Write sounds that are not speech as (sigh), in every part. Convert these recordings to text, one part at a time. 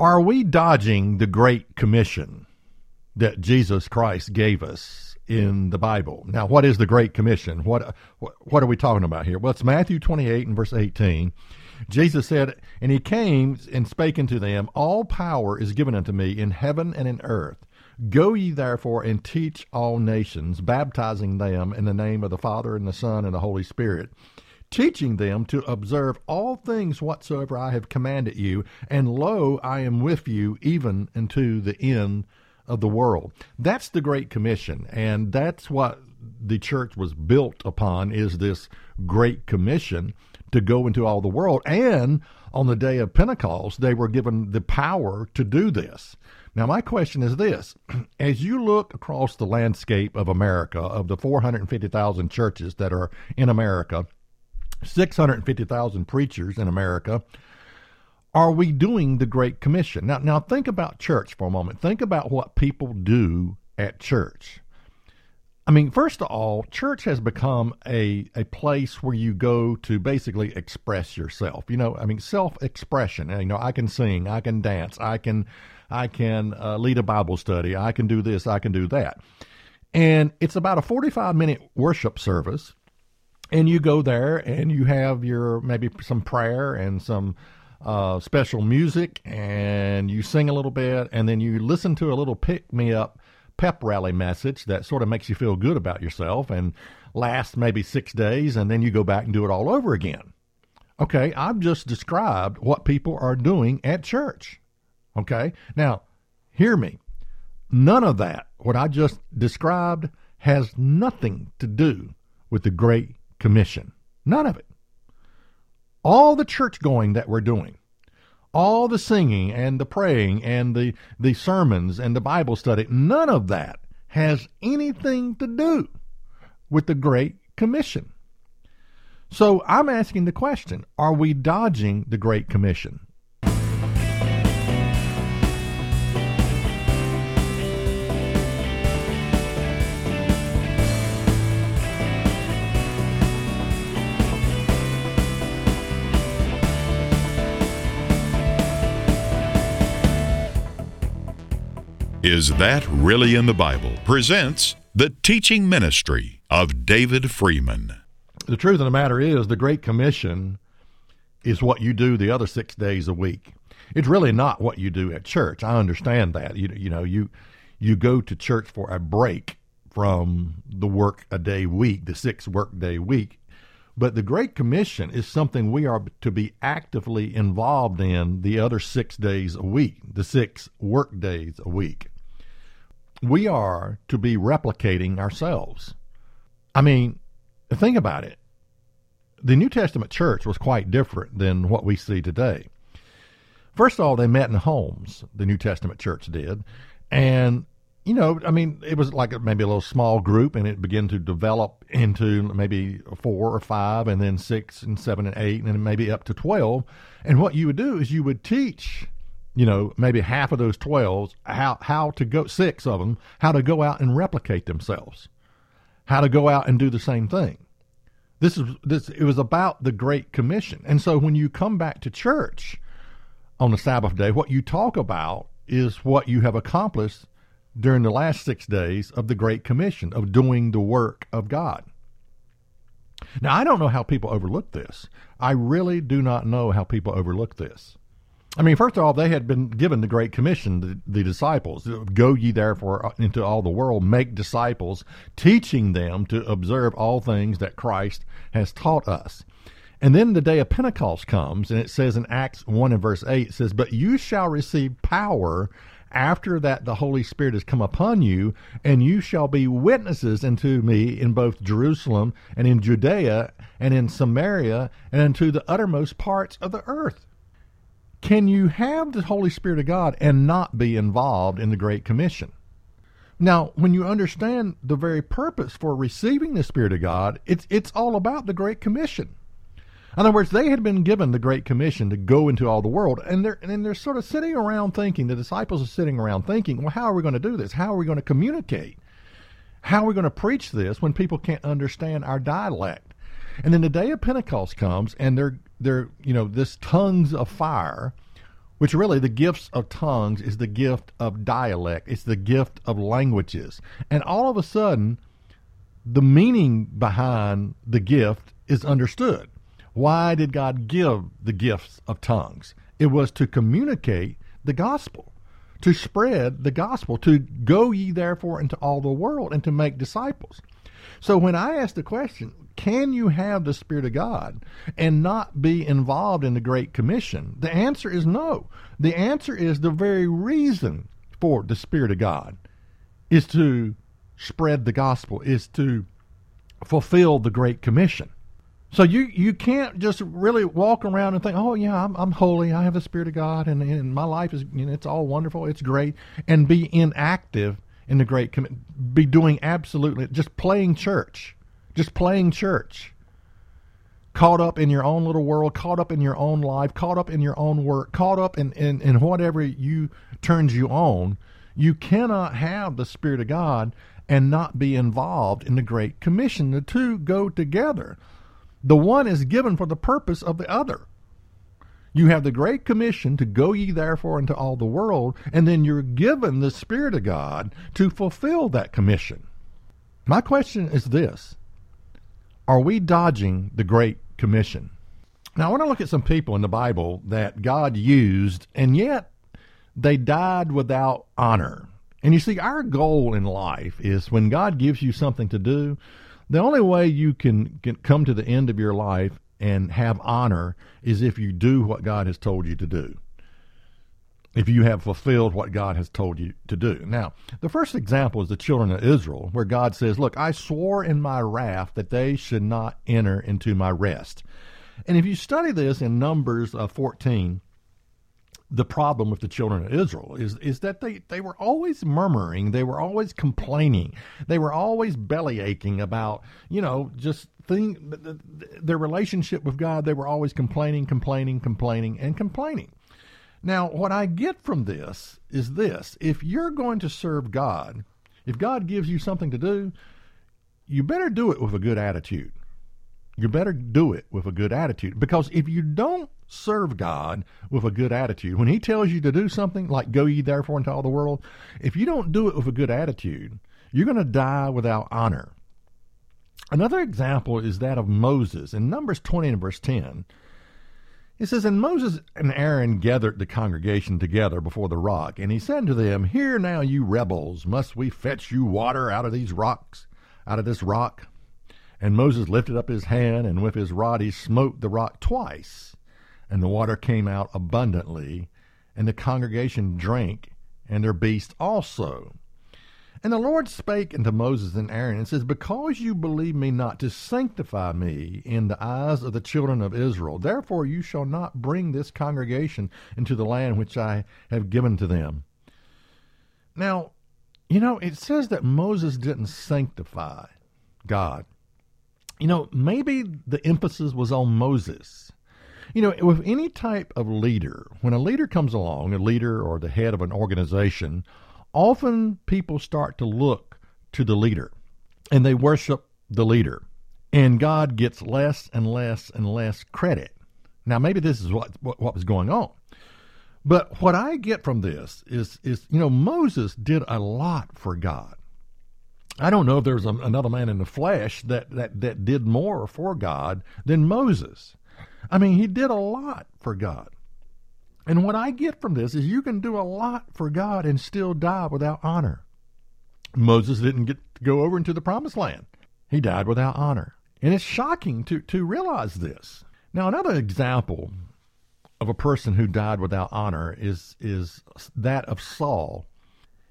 Are we dodging the Great Commission that Jesus Christ gave us in the Bible? Now, what is the Great Commission? What what are we talking about here? Well, it's Matthew 28 and verse 18. Jesus said, And he came and spake unto them, All power is given unto me in heaven and in earth. Go ye therefore and teach all nations, baptizing them in the name of the Father and the Son and the Holy Spirit, teaching them to observe all things whatsoever I have commanded you. And lo, I am with you even unto the end of the world. That's the Great Commission, and that's what the church was built upon is this Great Commission to go into all the world. And on the day of Pentecost, they were given the power to do this. Now, my question is this (clears throat) as you look across the landscape of America, of the 450,000 churches that are in America, 650,000 preachers in America, are we doing the Great Commission? Now, now think about church for a moment. Think about what people do at church. I mean, first of all, church has become a, a place where you go to basically express yourself. You know, I mean, self expression. You know, I can sing, I can dance, I can I can uh, lead a Bible study. I can do this. I can do that. And it's about a 45 minute worship service. And you go there and you have your maybe some prayer and some uh, special music and you sing a little bit and then you listen to a little pick me up pep rally message that sort of makes you feel good about yourself and lasts maybe six days and then you go back and do it all over again. Okay, I've just described what people are doing at church. Okay? Now, hear me. None of that, what I just described, has nothing to do with the Great Commission. None of it. All the church going that we're doing, all the singing and the praying and the, the sermons and the Bible study, none of that has anything to do with the Great Commission. So I'm asking the question are we dodging the Great Commission? Is That Really in the Bible? presents the teaching ministry of David Freeman. The truth of the matter is, the Great Commission is what you do the other six days a week. It's really not what you do at church. I understand that. You, you know, you you go to church for a break from the work a day week, the six work day week. But the Great Commission is something we are to be actively involved in the other six days a week, the six work days a week we are to be replicating ourselves. I mean, think about it. The New Testament church was quite different than what we see today. First of all, they met in homes, the New Testament church did. And, you know, I mean, it was like maybe a little small group, and it began to develop into maybe four or five, and then six and seven and eight, and then maybe up to 12. And what you would do is you would teach you know, maybe half of those 12s, how, how to go, six of them, how to go out and replicate themselves, how to go out and do the same thing. This is this. It was about the Great Commission, and so when you come back to church on the Sabbath day, what you talk about is what you have accomplished during the last six days of the Great Commission of doing the work of God. Now, I don't know how people overlook this. I really do not know how people overlook this. I mean, first of all, they had been given the Great Commission, the, the, disciples go ye therefore into all the world, make disciples, teaching them to observe all things that Christ has taught us. And then the day of Pentecost comes, and it says in Acts 1 and verse 8, it says, But you shall receive power after that the Holy Spirit has come upon you, and you shall be witnesses unto me in both Jerusalem and in Judea and in Samaria and unto the uttermost parts of the earth. Can you have the Holy Spirit of God and not be involved in the Great Commission? Now, when you understand the very purpose for receiving the Spirit of God, it's it's all about the Great Commission. In other words, they had been given the Great Commission to go into all the world, and they're and they're sort of sitting around thinking. The disciples are sitting around thinking, well, how are we going to do this? How are we going to communicate? How are we going to preach this when people can't understand our dialect? And then the day of Pentecost comes, and they're they're you know this tongues of fire which really the gifts of tongues is the gift of dialect, it's the gift of languages. And all of a sudden, the meaning behind the gift is understood. Why did God give the gifts of tongues? It was to communicate the gospel, to spread the gospel, to go ye therefore into all the world and to make disciples. So when I ask the question, can you have the Spirit of God and not be involved in the Great Commission? The answer is no. The answer is the very reason for the Spirit of God is to spread the gospel, is to fulfill the Great Commission. So you, you can't just really walk around and think, oh yeah, I'm, I'm holy, I have the Spirit of God, and, and my life is you know, it's all wonderful, it's great, and be inactive in the Great Commission, be doing absolutely just playing church just playing church. Caught up in your own little world, caught up in your own life, caught up in your own work, caught up in, in, in whatever you turns you on. You cannot have the Spirit of God and not be involved in the Great Commission. The two go together. The one is given for the purpose of the other. You have the Great Commission to go ye therefore into all the world, and then you're given the Spirit of God to fulfill that commission. My question is this are we dodging the Great Commission? Now, I want to look at some people in the Bible that God used, and yet they died without honor. And you see, our goal in life is when God gives you something to do, the only way you can, can come to the end of your life and have honor is if you do what God has told you to do if you have fulfilled what God has told you to do. Now, the first example is the children of Israel, where God says, Look, I swore in my wrath that they should not enter into my rest. And if you study this in Numbers uh, 14, the problem with the children of Israel is is that they, they were always murmuring, they were always complaining, they were always belly aching about, you know, just thing their relationship with God, they were always complaining, complaining, complaining, and complaining. Now, what I get from this is this if you're going to serve God, if God gives you something to do, you better do it with a good attitude. You better do it with a good attitude. Because if you don't serve God with a good attitude, when He tells you to do something, like go ye therefore into all the world, if you don't do it with a good attitude, you're going to die without honor. Another example is that of Moses. In Numbers 20 and verse 10, it says, And Moses and Aaron gathered the congregation together before the rock, and he said to them, Hear now, you rebels, must we fetch you water out of these rocks, out of this rock? And Moses lifted up his hand, and with his rod he smote the rock twice, and the water came out abundantly, and the congregation drank, and their beasts also. And the Lord spake unto Moses and Aaron, and says, Because you believe me not to sanctify me in the eyes of the children of Israel, therefore you shall not bring this congregation into the land which I have given to them. Now, you know, it says that Moses didn't sanctify God. You know, maybe the emphasis was on Moses. You know, with any type of leader, when a leader comes along, a leader or the head of an organization, often people start to look to the leader and they worship the leader, and God gets less and less and less credit. Now, maybe this is what, what, what was going on. But what I get from this is, is you know, Moses did a lot for God. I don't know if there's a, another man in the flesh that, that, that did more for God than Moses. I mean, he did a lot for God. And what I get from this is you can do a lot for God and still die without honor. Moses didn't get to go over into the promised land. He died without honor. And it's shocking to, to realize this. Now, another example of a person who died without honor is, is that of Saul.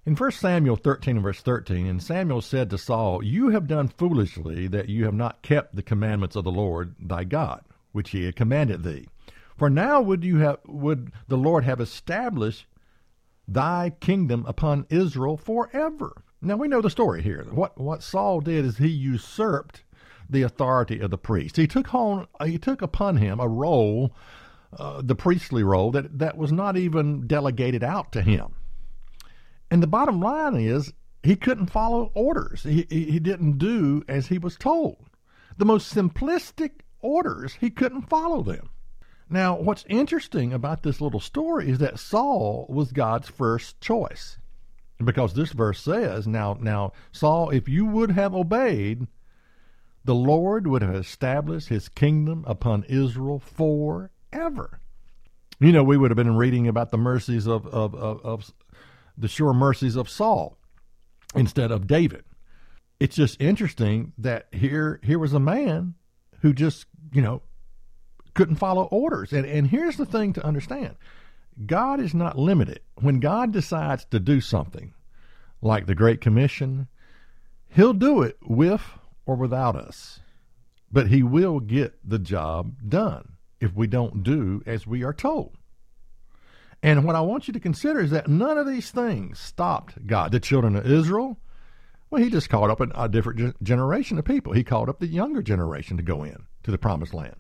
In 1 Samuel 13 and verse 13, and Samuel said to Saul, You have done foolishly that you have not kept the commandments of the Lord thy God, which he had commanded thee. For now would you have would the Lord have established thy kingdom upon Israel forever. Now we know the story here. What what Saul did is he usurped the authority of the priest. He took on he took upon him a role, uh, the priestly role that that was not even delegated out to him. And the bottom line is he couldn't follow orders. He he didn't do as he was told. The most simplistic orders he couldn't follow them. Now, what's interesting about this little story is that Saul was God's first choice. Because this verse says, now now Saul, if you would have obeyed, the Lord would have established his kingdom upon Israel forever. You know, we would have been reading about the mercies of, of, of, of the sure mercies of Saul instead of David. It's just interesting that here here was a man who just, you know, couldn't follow orders. And and here's the thing to understand. God is not limited. When God decides to do something, like the Great Commission, he'll do it with or without us. But he will get the job done if we don't do as we are told. And what I want you to consider is that none of these things stopped God. The children of Israel, well, he just called up a, different generation of people. He called up the younger generation to go in to the promised land.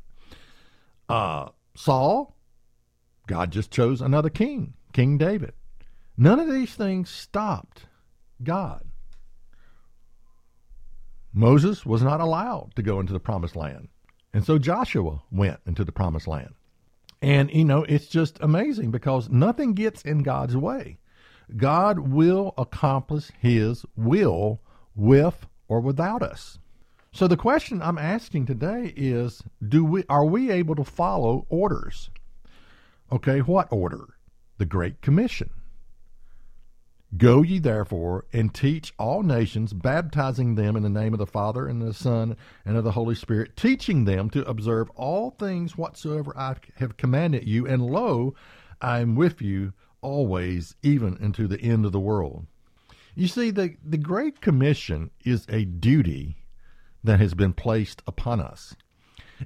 Uh, Saul, God just chose another king, King David. None of these things stopped God. Moses was not allowed to go into the promised land. And so Joshua went into the promised land. And, you know, it's just amazing because nothing gets in God's way. God will accomplish his will with or without us. So the question I'm asking today is do we are we able to follow orders? Okay, what order? The Great Commission. Go ye therefore and teach all nations, baptizing them in the name of the Father and the Son and of the Holy Spirit, teaching them to observe all things whatsoever I have commanded you, and lo, I am with you always, even unto the end of the world. You see, the, the Great Commission is a duty that has been placed upon us.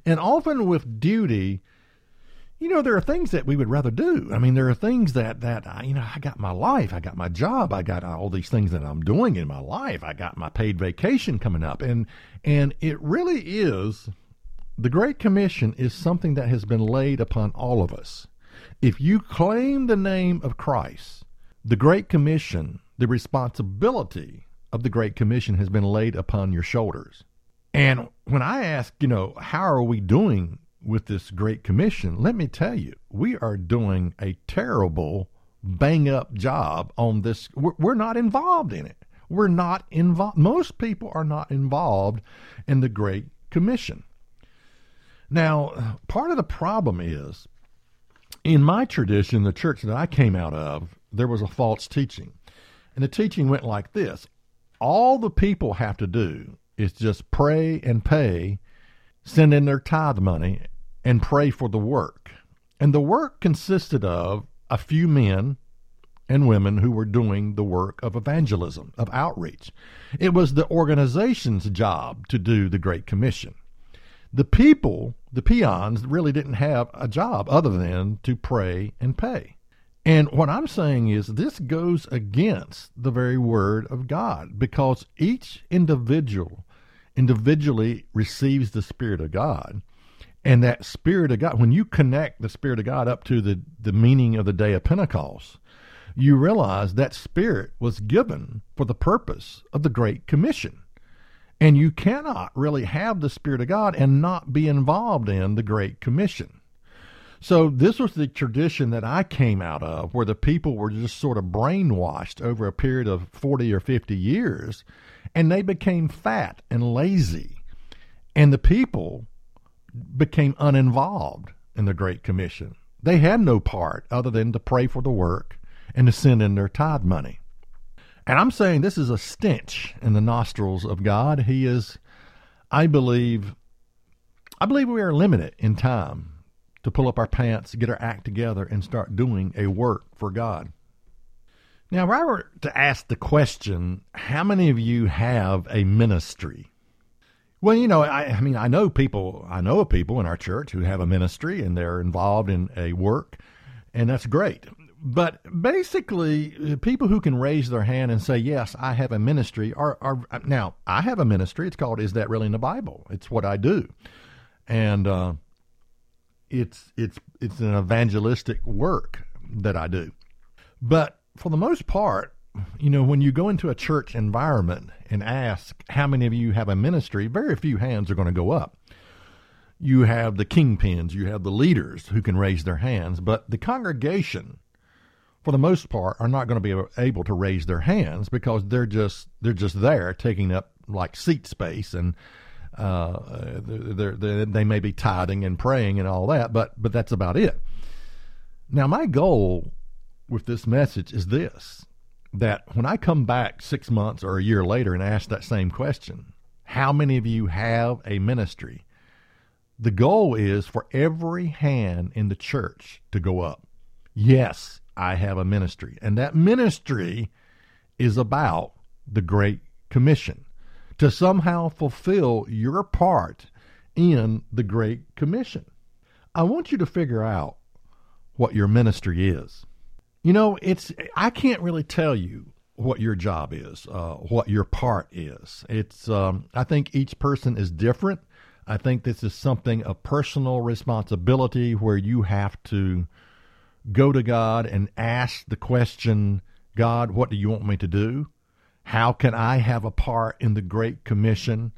And often with duty, you know, there are things that we would rather do. I mean, there are things that that I, you know, I got my life, I got my job, I got uh, all these things that I'm doing in my life. I got my paid vacation coming up, and and it really is the Great Commission is something that has been laid upon all of us. If you claim the name of Christ, the Great Commission, the responsibility of the Great Commission has been laid upon your shoulders. And when I ask, you know, how are we doing with this Great Commission, let me tell you, we are doing a terrible bang up job on this. We're, not involved in it. We're not involved. Most people are not involved in the Great Commission. Now, part of the problem is in my tradition, the church that I came out of, there was a false teaching. And the teaching went like this all the people have to do is just pray and pay, send in their tithe money, and pray for the work. And the work consisted of a few men and women who were doing the work of evangelism, of outreach. It was the organization's job to do the Great Commission. The people, the peons, really didn't have a job other than to pray and pay. And what I'm saying is this goes against the very word of God because each individual individually receives the Spirit of God and that Spirit of God, when you connect the Spirit of God up to the, the meaning of the day of Pentecost, you realize that Spirit was given for the purpose of the Great Commission. And you cannot really have the Spirit of God and not be involved in the Great Commission. So, this was the tradition that I came out of, where the people were just sort of brainwashed over a period of 40 or 50 years, and they became fat and lazy. And the people became uninvolved in the Great Commission. They had no part other than to pray for the work and to send in their tithe money. And I'm saying this is a stench in the nostrils of God. He is, I believe, I believe we are limited in time to pull up our pants, get our act together, and start doing a work for God. Now, if I were to ask the question, how many of you have a ministry? Well, you know, I, I mean, I know people, I know of people in our church who have a ministry and they're involved in a work, and that's great. But basically, people who can raise their hand and say, "Yes, I have a ministry," are, are now I have a ministry. It's called "Is That Really in the Bible?" It's what I do, and uh, it's it's it's an evangelistic work that I do. But for the most part, you know, when you go into a church environment and ask how many of you have a ministry, very few hands are going to go up. you have the kingpins, you have the leaders who can raise their hands, but the congregation, for the most part, are not going to be able to raise their hands because they're just they're just there taking up like seat space and uh, they're, they're, they may be tithing and praying and all that, but but that's about it. Now, my goal with this message is this: that when I come back six months or a year later and ask that same question, how many of you have a ministry? The goal is for every hand in the church to go up. Yes, I have a ministry. And that ministry is about the Great Commission to somehow fulfill your part in the Great Commission. I want you to figure out what your ministry is. You know, it's I can't really tell you what your job is, uh, what your part is. It's um, I think each person is different. I think this is something of personal responsibility where you have to go to God and ask the question, God, what do you want me to do? How can I have a part in the Great Commission?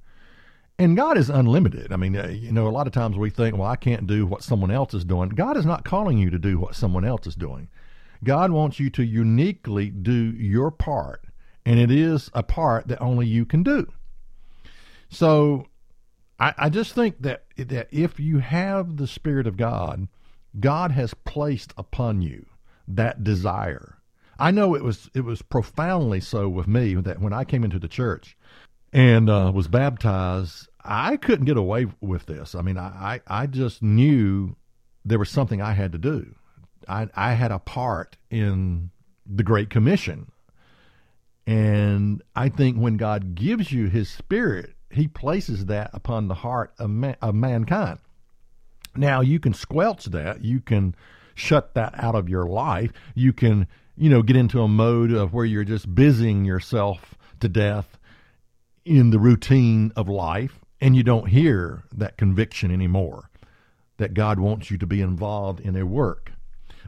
And God is unlimited. I mean, uh, you know, a lot of times we think, well, I can't do what someone else is doing. God is not calling you to do what someone else is doing. God wants you to uniquely do your part, and it is a part that only you can do. So I, I just think that that if you have the Spirit of God, God has placed upon you that desire. I know it was it was profoundly so with me that when I came into the church and uh, was baptized, I couldn't get away with this. I mean, I, I just knew there was something I had to do. I, I had a part in the Great Commission. And I think when God gives you His Spirit, he places that upon the heart of, man, of mankind. Now, you can squelch that. You can shut that out of your life. You can, you know, get into a mode of where you're just busying yourself to death in the routine of life and you don't hear that conviction anymore that God wants you to be involved in a work.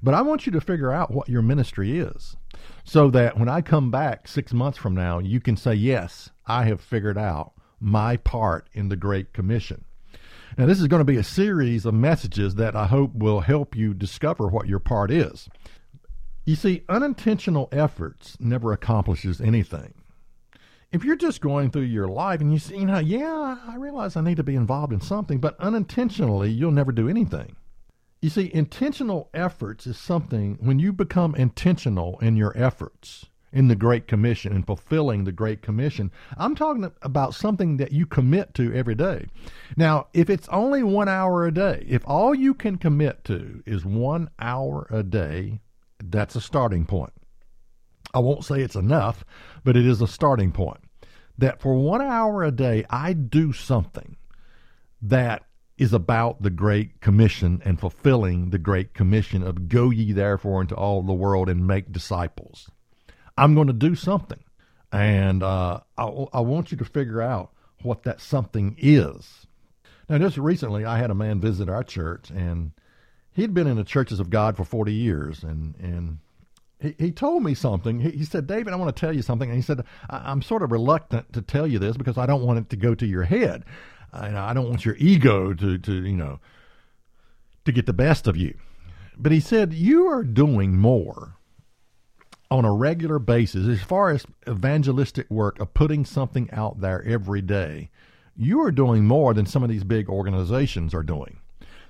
But I want you to figure out what your ministry is so that when I come back six months from now, you can say, Yes, I have figured out my part in the Great Commission. Now, this is going to be a series of messages that I hope will help you discover what your part is. You see, unintentional efforts never accomplishes anything. If you're just going through your life and you see, you know, yeah, I realize I need to be involved in something, but unintentionally, you'll never do anything. You see, intentional efforts is something when you become intentional in your efforts, in the Great Commission and fulfilling the Great Commission. I'm talking about something that you commit to every day. Now, if it's only one hour a day, if all you can commit to is one hour a day, that's a starting point. I won't say it's enough, but it is a starting point. That for one hour a day, I do something that is about the Great Commission and fulfilling the Great Commission of go ye therefore into all the world and make disciples. I'm going to do something. And uh, I, I want you to figure out what that something is. Now, just recently, I had a man visit our church, and he'd been in the churches of God for 40 years. And, and he, he told me something. He, he said, David, I want to tell you something. And he said, I'm sort of reluctant to tell you this because I don't want it to go to your head. And I don't want your ego to, to, you know, to get the best of you. But he said, You are doing more on a regular basis, as far as evangelistic work of putting something out there every day, you are doing more than some of these big organizations are doing.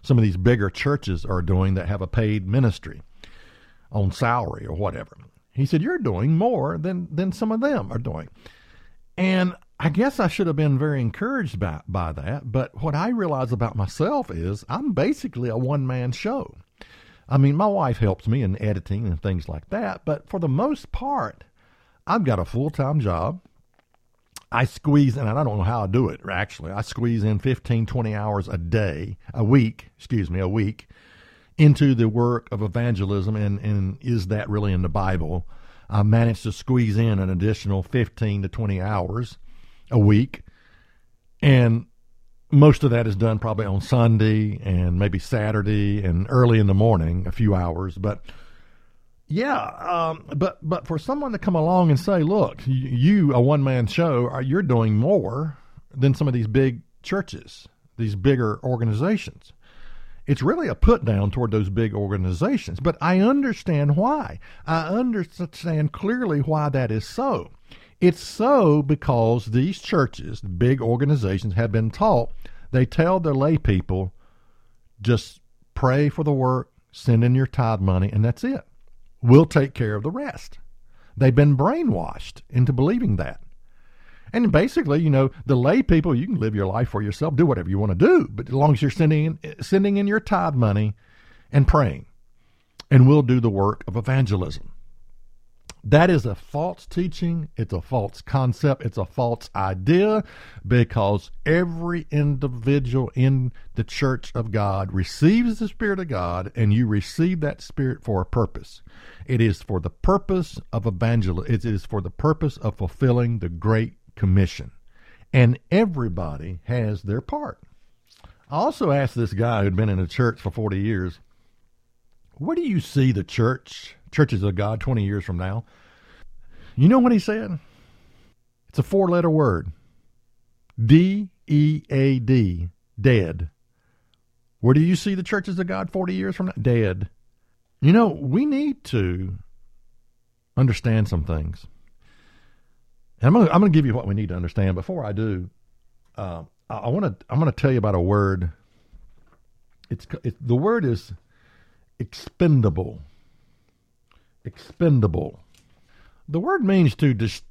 Some of these bigger churches are doing that have a paid ministry on salary or whatever. He said, You're doing more than, than some of them are doing. And I guess I should have been very encouraged by, by that. But what I realize about myself is I'm basically a one man show. I mean, my wife helps me in editing and things like that, but for the most part, I've got a full time job. I squeeze and I don't know how I do it actually. I squeeze in 15, 20 hours a day, a week, excuse me, a week, into the work of evangelism. And, and is that really in the Bible? I managed to squeeze in an additional 15 to 20 hours a week. And most of that is done probably on Sunday and maybe Saturday and early in the morning, a few hours. But yeah, um, but but for someone to come along and say, "Look, you, a one man show, you're doing more than some of these big churches these bigger organizations. It's really a put down toward those big organizations, but I understand why. I understand clearly why that is so. It's so because these churches, big organizations, have been taught they tell their lay people just pray for the work, send in your tithe money, and that's it. We'll take care of the rest. They've been brainwashed into believing that. And basically, you know, the lay people, you can live your life for yourself, do whatever you want to do, but as long as you're sending in, sending in your tithe money and praying, and we'll do the work of evangelism. That is a false teaching. It's a false concept. It's a false idea because every individual in the church of God receives the Spirit of God and you receive that Spirit for a purpose. It is for the purpose of evangelism, it is for the purpose of fulfilling the Great Commission. And everybody has their part. I also asked this guy who'd been in the church for 40 years, where do you see the church churches of God 20 years from now. You know what he said? It's a four letter word D E A D, dead. Where do you see the churches of God 40 years from now? Dead. You know, we need to understand some things. And I'm going to, I'm to give you what we need to understand. Before I do, uh, I want to I'm going to tell you about a word. It's it, the word is expendable expendable. The word means to dis-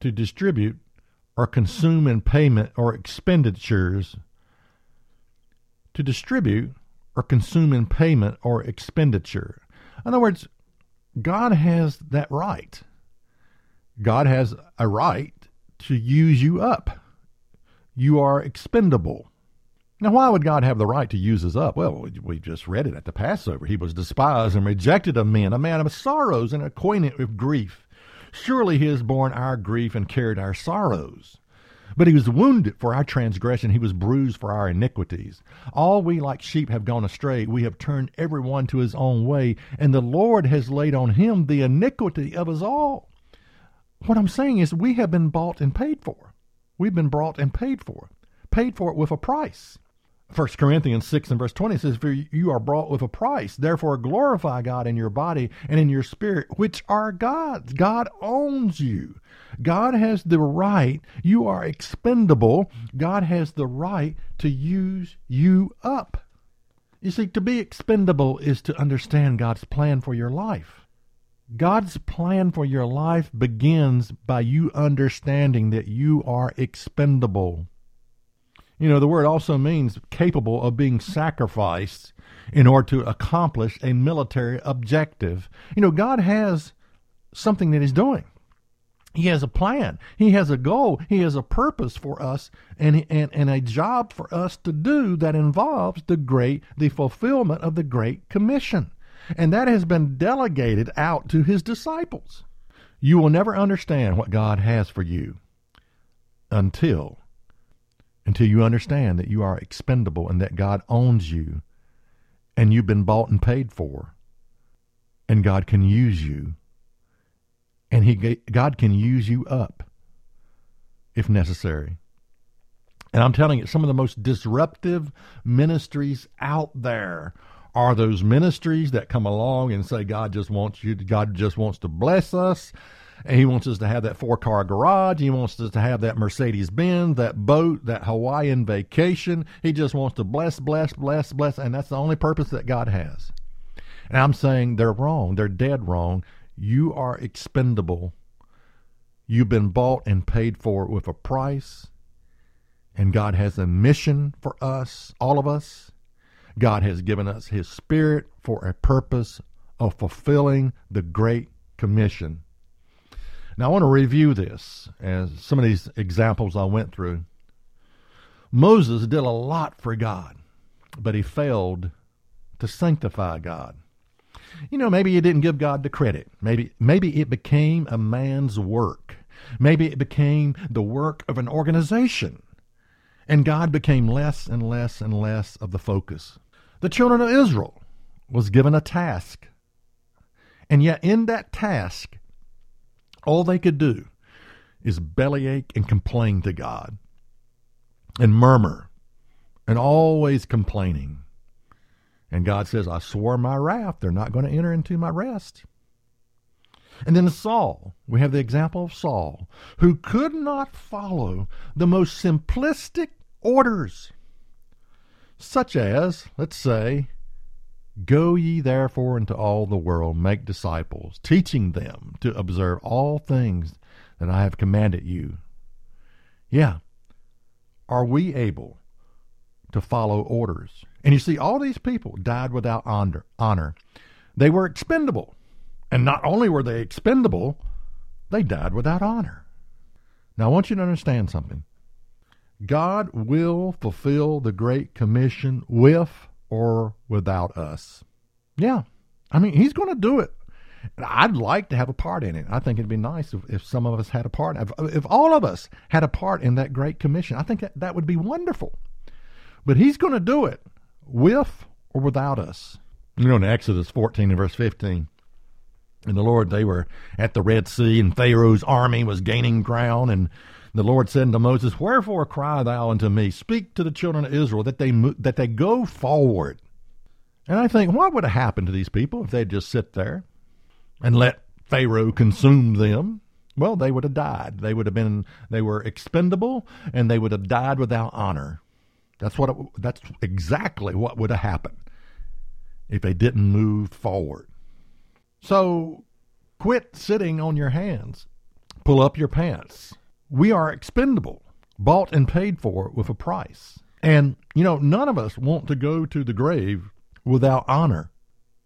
to distribute or consume in payment or expenditures. To distribute or consume in payment or expenditure. In other words, God has that right. God has a right to use you up. You are expendable. Now, why would God have the right to use us up? Well, we just read it at the Passover. He was despised and rejected of men, a man of sorrows and acquainted with grief. Surely he has borne our grief and carried our sorrows. But he was wounded for our transgression, he was bruised for our iniquities. All we like sheep have gone astray, we have turned every one to his own way, and the Lord has laid on him the iniquity of us all. What I'm saying is, we have been bought and paid for. We've been bought and paid for, paid for it with a price. First Corinthians 6 and verse 20 says, For you are bought with a price. Therefore glorify God in your body and in your spirit, which are God's. God owns you. God has the right. You are expendable. God has the right to use you up. You see, to be expendable is to understand God's plan for your life. God's plan for your life begins by you understanding that you are expendable. You know, the word also means capable of being sacrificed in order to accomplish a military objective. You know, God has something that He's doing. He has a plan. He has a goal. He has a purpose for us and, and, and a job for us to do that involves the great, the fulfillment of the Great Commission. And that has been delegated out to his disciples. You will never understand what God has for you until until you understand that you are expendable and that God owns you and you've been bought and paid for and God can use you and he God can use you up if necessary. And I'm telling you some of the most disruptive ministries out there are those ministries that come along and say God just wants you God just wants to bless us and he wants us to have that four car garage. He wants us to have that Mercedes Benz, that boat, that Hawaiian vacation. He just wants to bless, bless, bless, bless. And that's the only purpose that God has. And I'm saying they're wrong. They're dead wrong. You are expendable. You've been bought and paid for with a price. And God has a mission for us, all of us. God has given us His Spirit for a purpose of fulfilling the Great Commission. Now, I want to review this as some of these examples I went through. Moses did a lot for God, but he failed to sanctify God. You know, maybe he didn't give God the credit. Maybe maybe it became a man's work. Maybe it became the work of an organization. And God became less and less and less of the focus. The children of Israel was given a task. And yet in that task, all they could do is bellyache and complain to God and murmur and always complaining. And God says, I swore my wrath, they're not going to enter into my rest. And then Saul, we have the example of Saul, who could not follow the most simplistic orders, such as, let's say, Go ye therefore into all the world, make disciples, teaching them to observe all things that I have commanded you. Yeah. Are we able to follow orders? And you see, all these people died without honor. honor. They were expendable. And not only were they expendable, they died without honor. Now, I want you to understand something. God will fulfill the Great Commission with or without us. Yeah. I mean, He's going to do it. I'd like to have a part in it. I think it'd be nice if, if some of us had a part. If, if all of us had a part in that Great Commission, I think that, that would be wonderful. But He's going to do it with or without us. You know, in Exodus 14 and verse 15, and the Lord, they were at the Red Sea, and Pharaoh's army was gaining ground. And the Lord said unto Moses, Wherefore cry thou unto me? Speak to the children of Israel that they that they go forward. And I think, what would have happened to these people if they'd just sit there and let Pharaoh consume them? Well, they would have died. They would have been they were expendable, and they would have died without honor. That's what it, that's exactly what would have happened if they didn't move forward. So quit sitting on your hands. Pull up your pants. We are expendable, bought and paid for with a price. And, you know, none of us want to go to the grave without honor.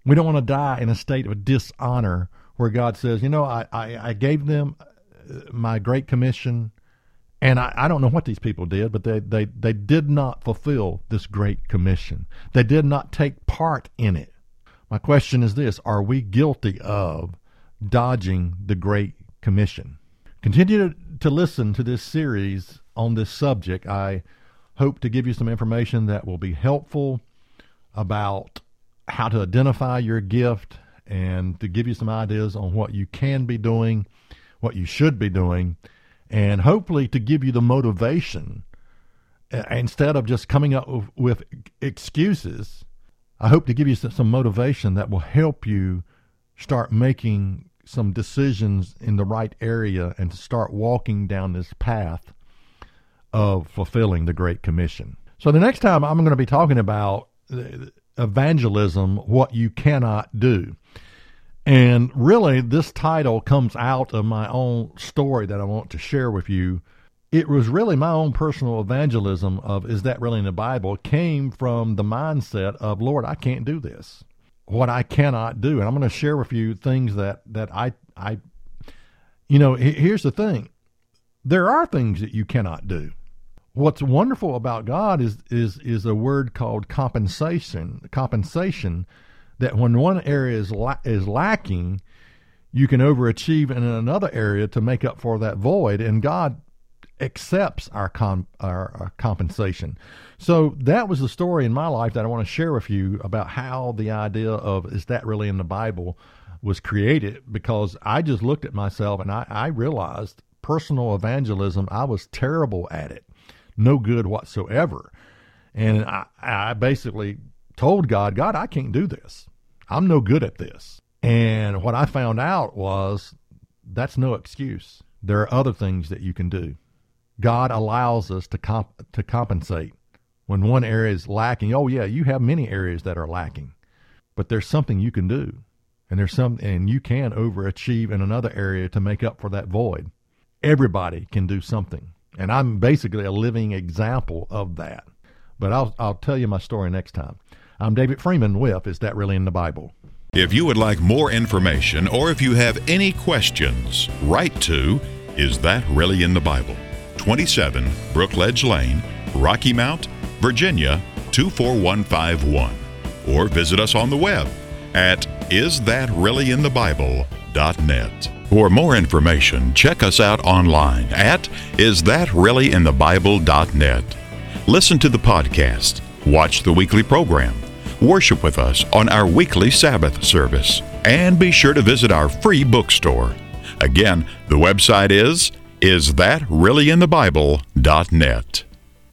We don't want to die in a state of dishonor where God says, you know, I, I, I gave them uh, my great commission, and I, I don't know what these people did, but they, they, they did not fulfill this great commission. They did not take part in it. My question is this Are we guilty of dodging the Great Commission? Continue to, listen to this series on this subject. I hope to give you some information that will be helpful about how to identify your gift and to give you some ideas on what you can be doing, what you should be doing, and hopefully to give you the motivation uh, instead of just coming up with excuses I hope to give you some motivation that will help you start making some decisions in the right area and to start walking down this path of fulfilling the Great Commission. So, the next time I'm going to be talking about evangelism, what you cannot do. And really, this title comes out of my own story that I want to share with you it was really my own personal evangelism of is that really in the Bible came from the mindset of Lord, I can't do this. What I cannot do. And I'm going to share with you things that that I I you know, here's the thing. There are things that you cannot do. What's wonderful about God is is is a word called compensation. Compensation that when one area is la- is lacking, you can overachieve in another area to make up for that void. And God accepts our, com- our, our compensation. So that was the story in my life that I want to share with you about how the idea of is that really in the Bible was created because I just looked at myself and I, I realized personal evangelism, I was terrible at it, no good whatsoever. And I, I basically told God, God, I can't do this. I'm no good at this. And what I found out was that's no excuse. There are other things that you can do. God allows us to comp- to compensate when one area is lacking. Oh yeah, you have many areas that are lacking, but there's something you can do, and there's some, and you can overachieve in another area to make up for that void. Everybody can do something, and I'm basically a living example of that. But I'll I'll tell you my story next time. I'm David Freeman with Is That Really in the Bible? If you would like more information or if you have any questions, write to Is That Really in the Bible? 27 Brookledge Lane, Rocky Mount, Virginia 24151. Or visit us on the web at isthatreallyinthebible.net. For more information, check us out online at isthatreallyinthebible.net. Listen to the podcast, watch the weekly program, worship with us on our weekly Sabbath service, and be sure to visit our free bookstore. Again, the website is is that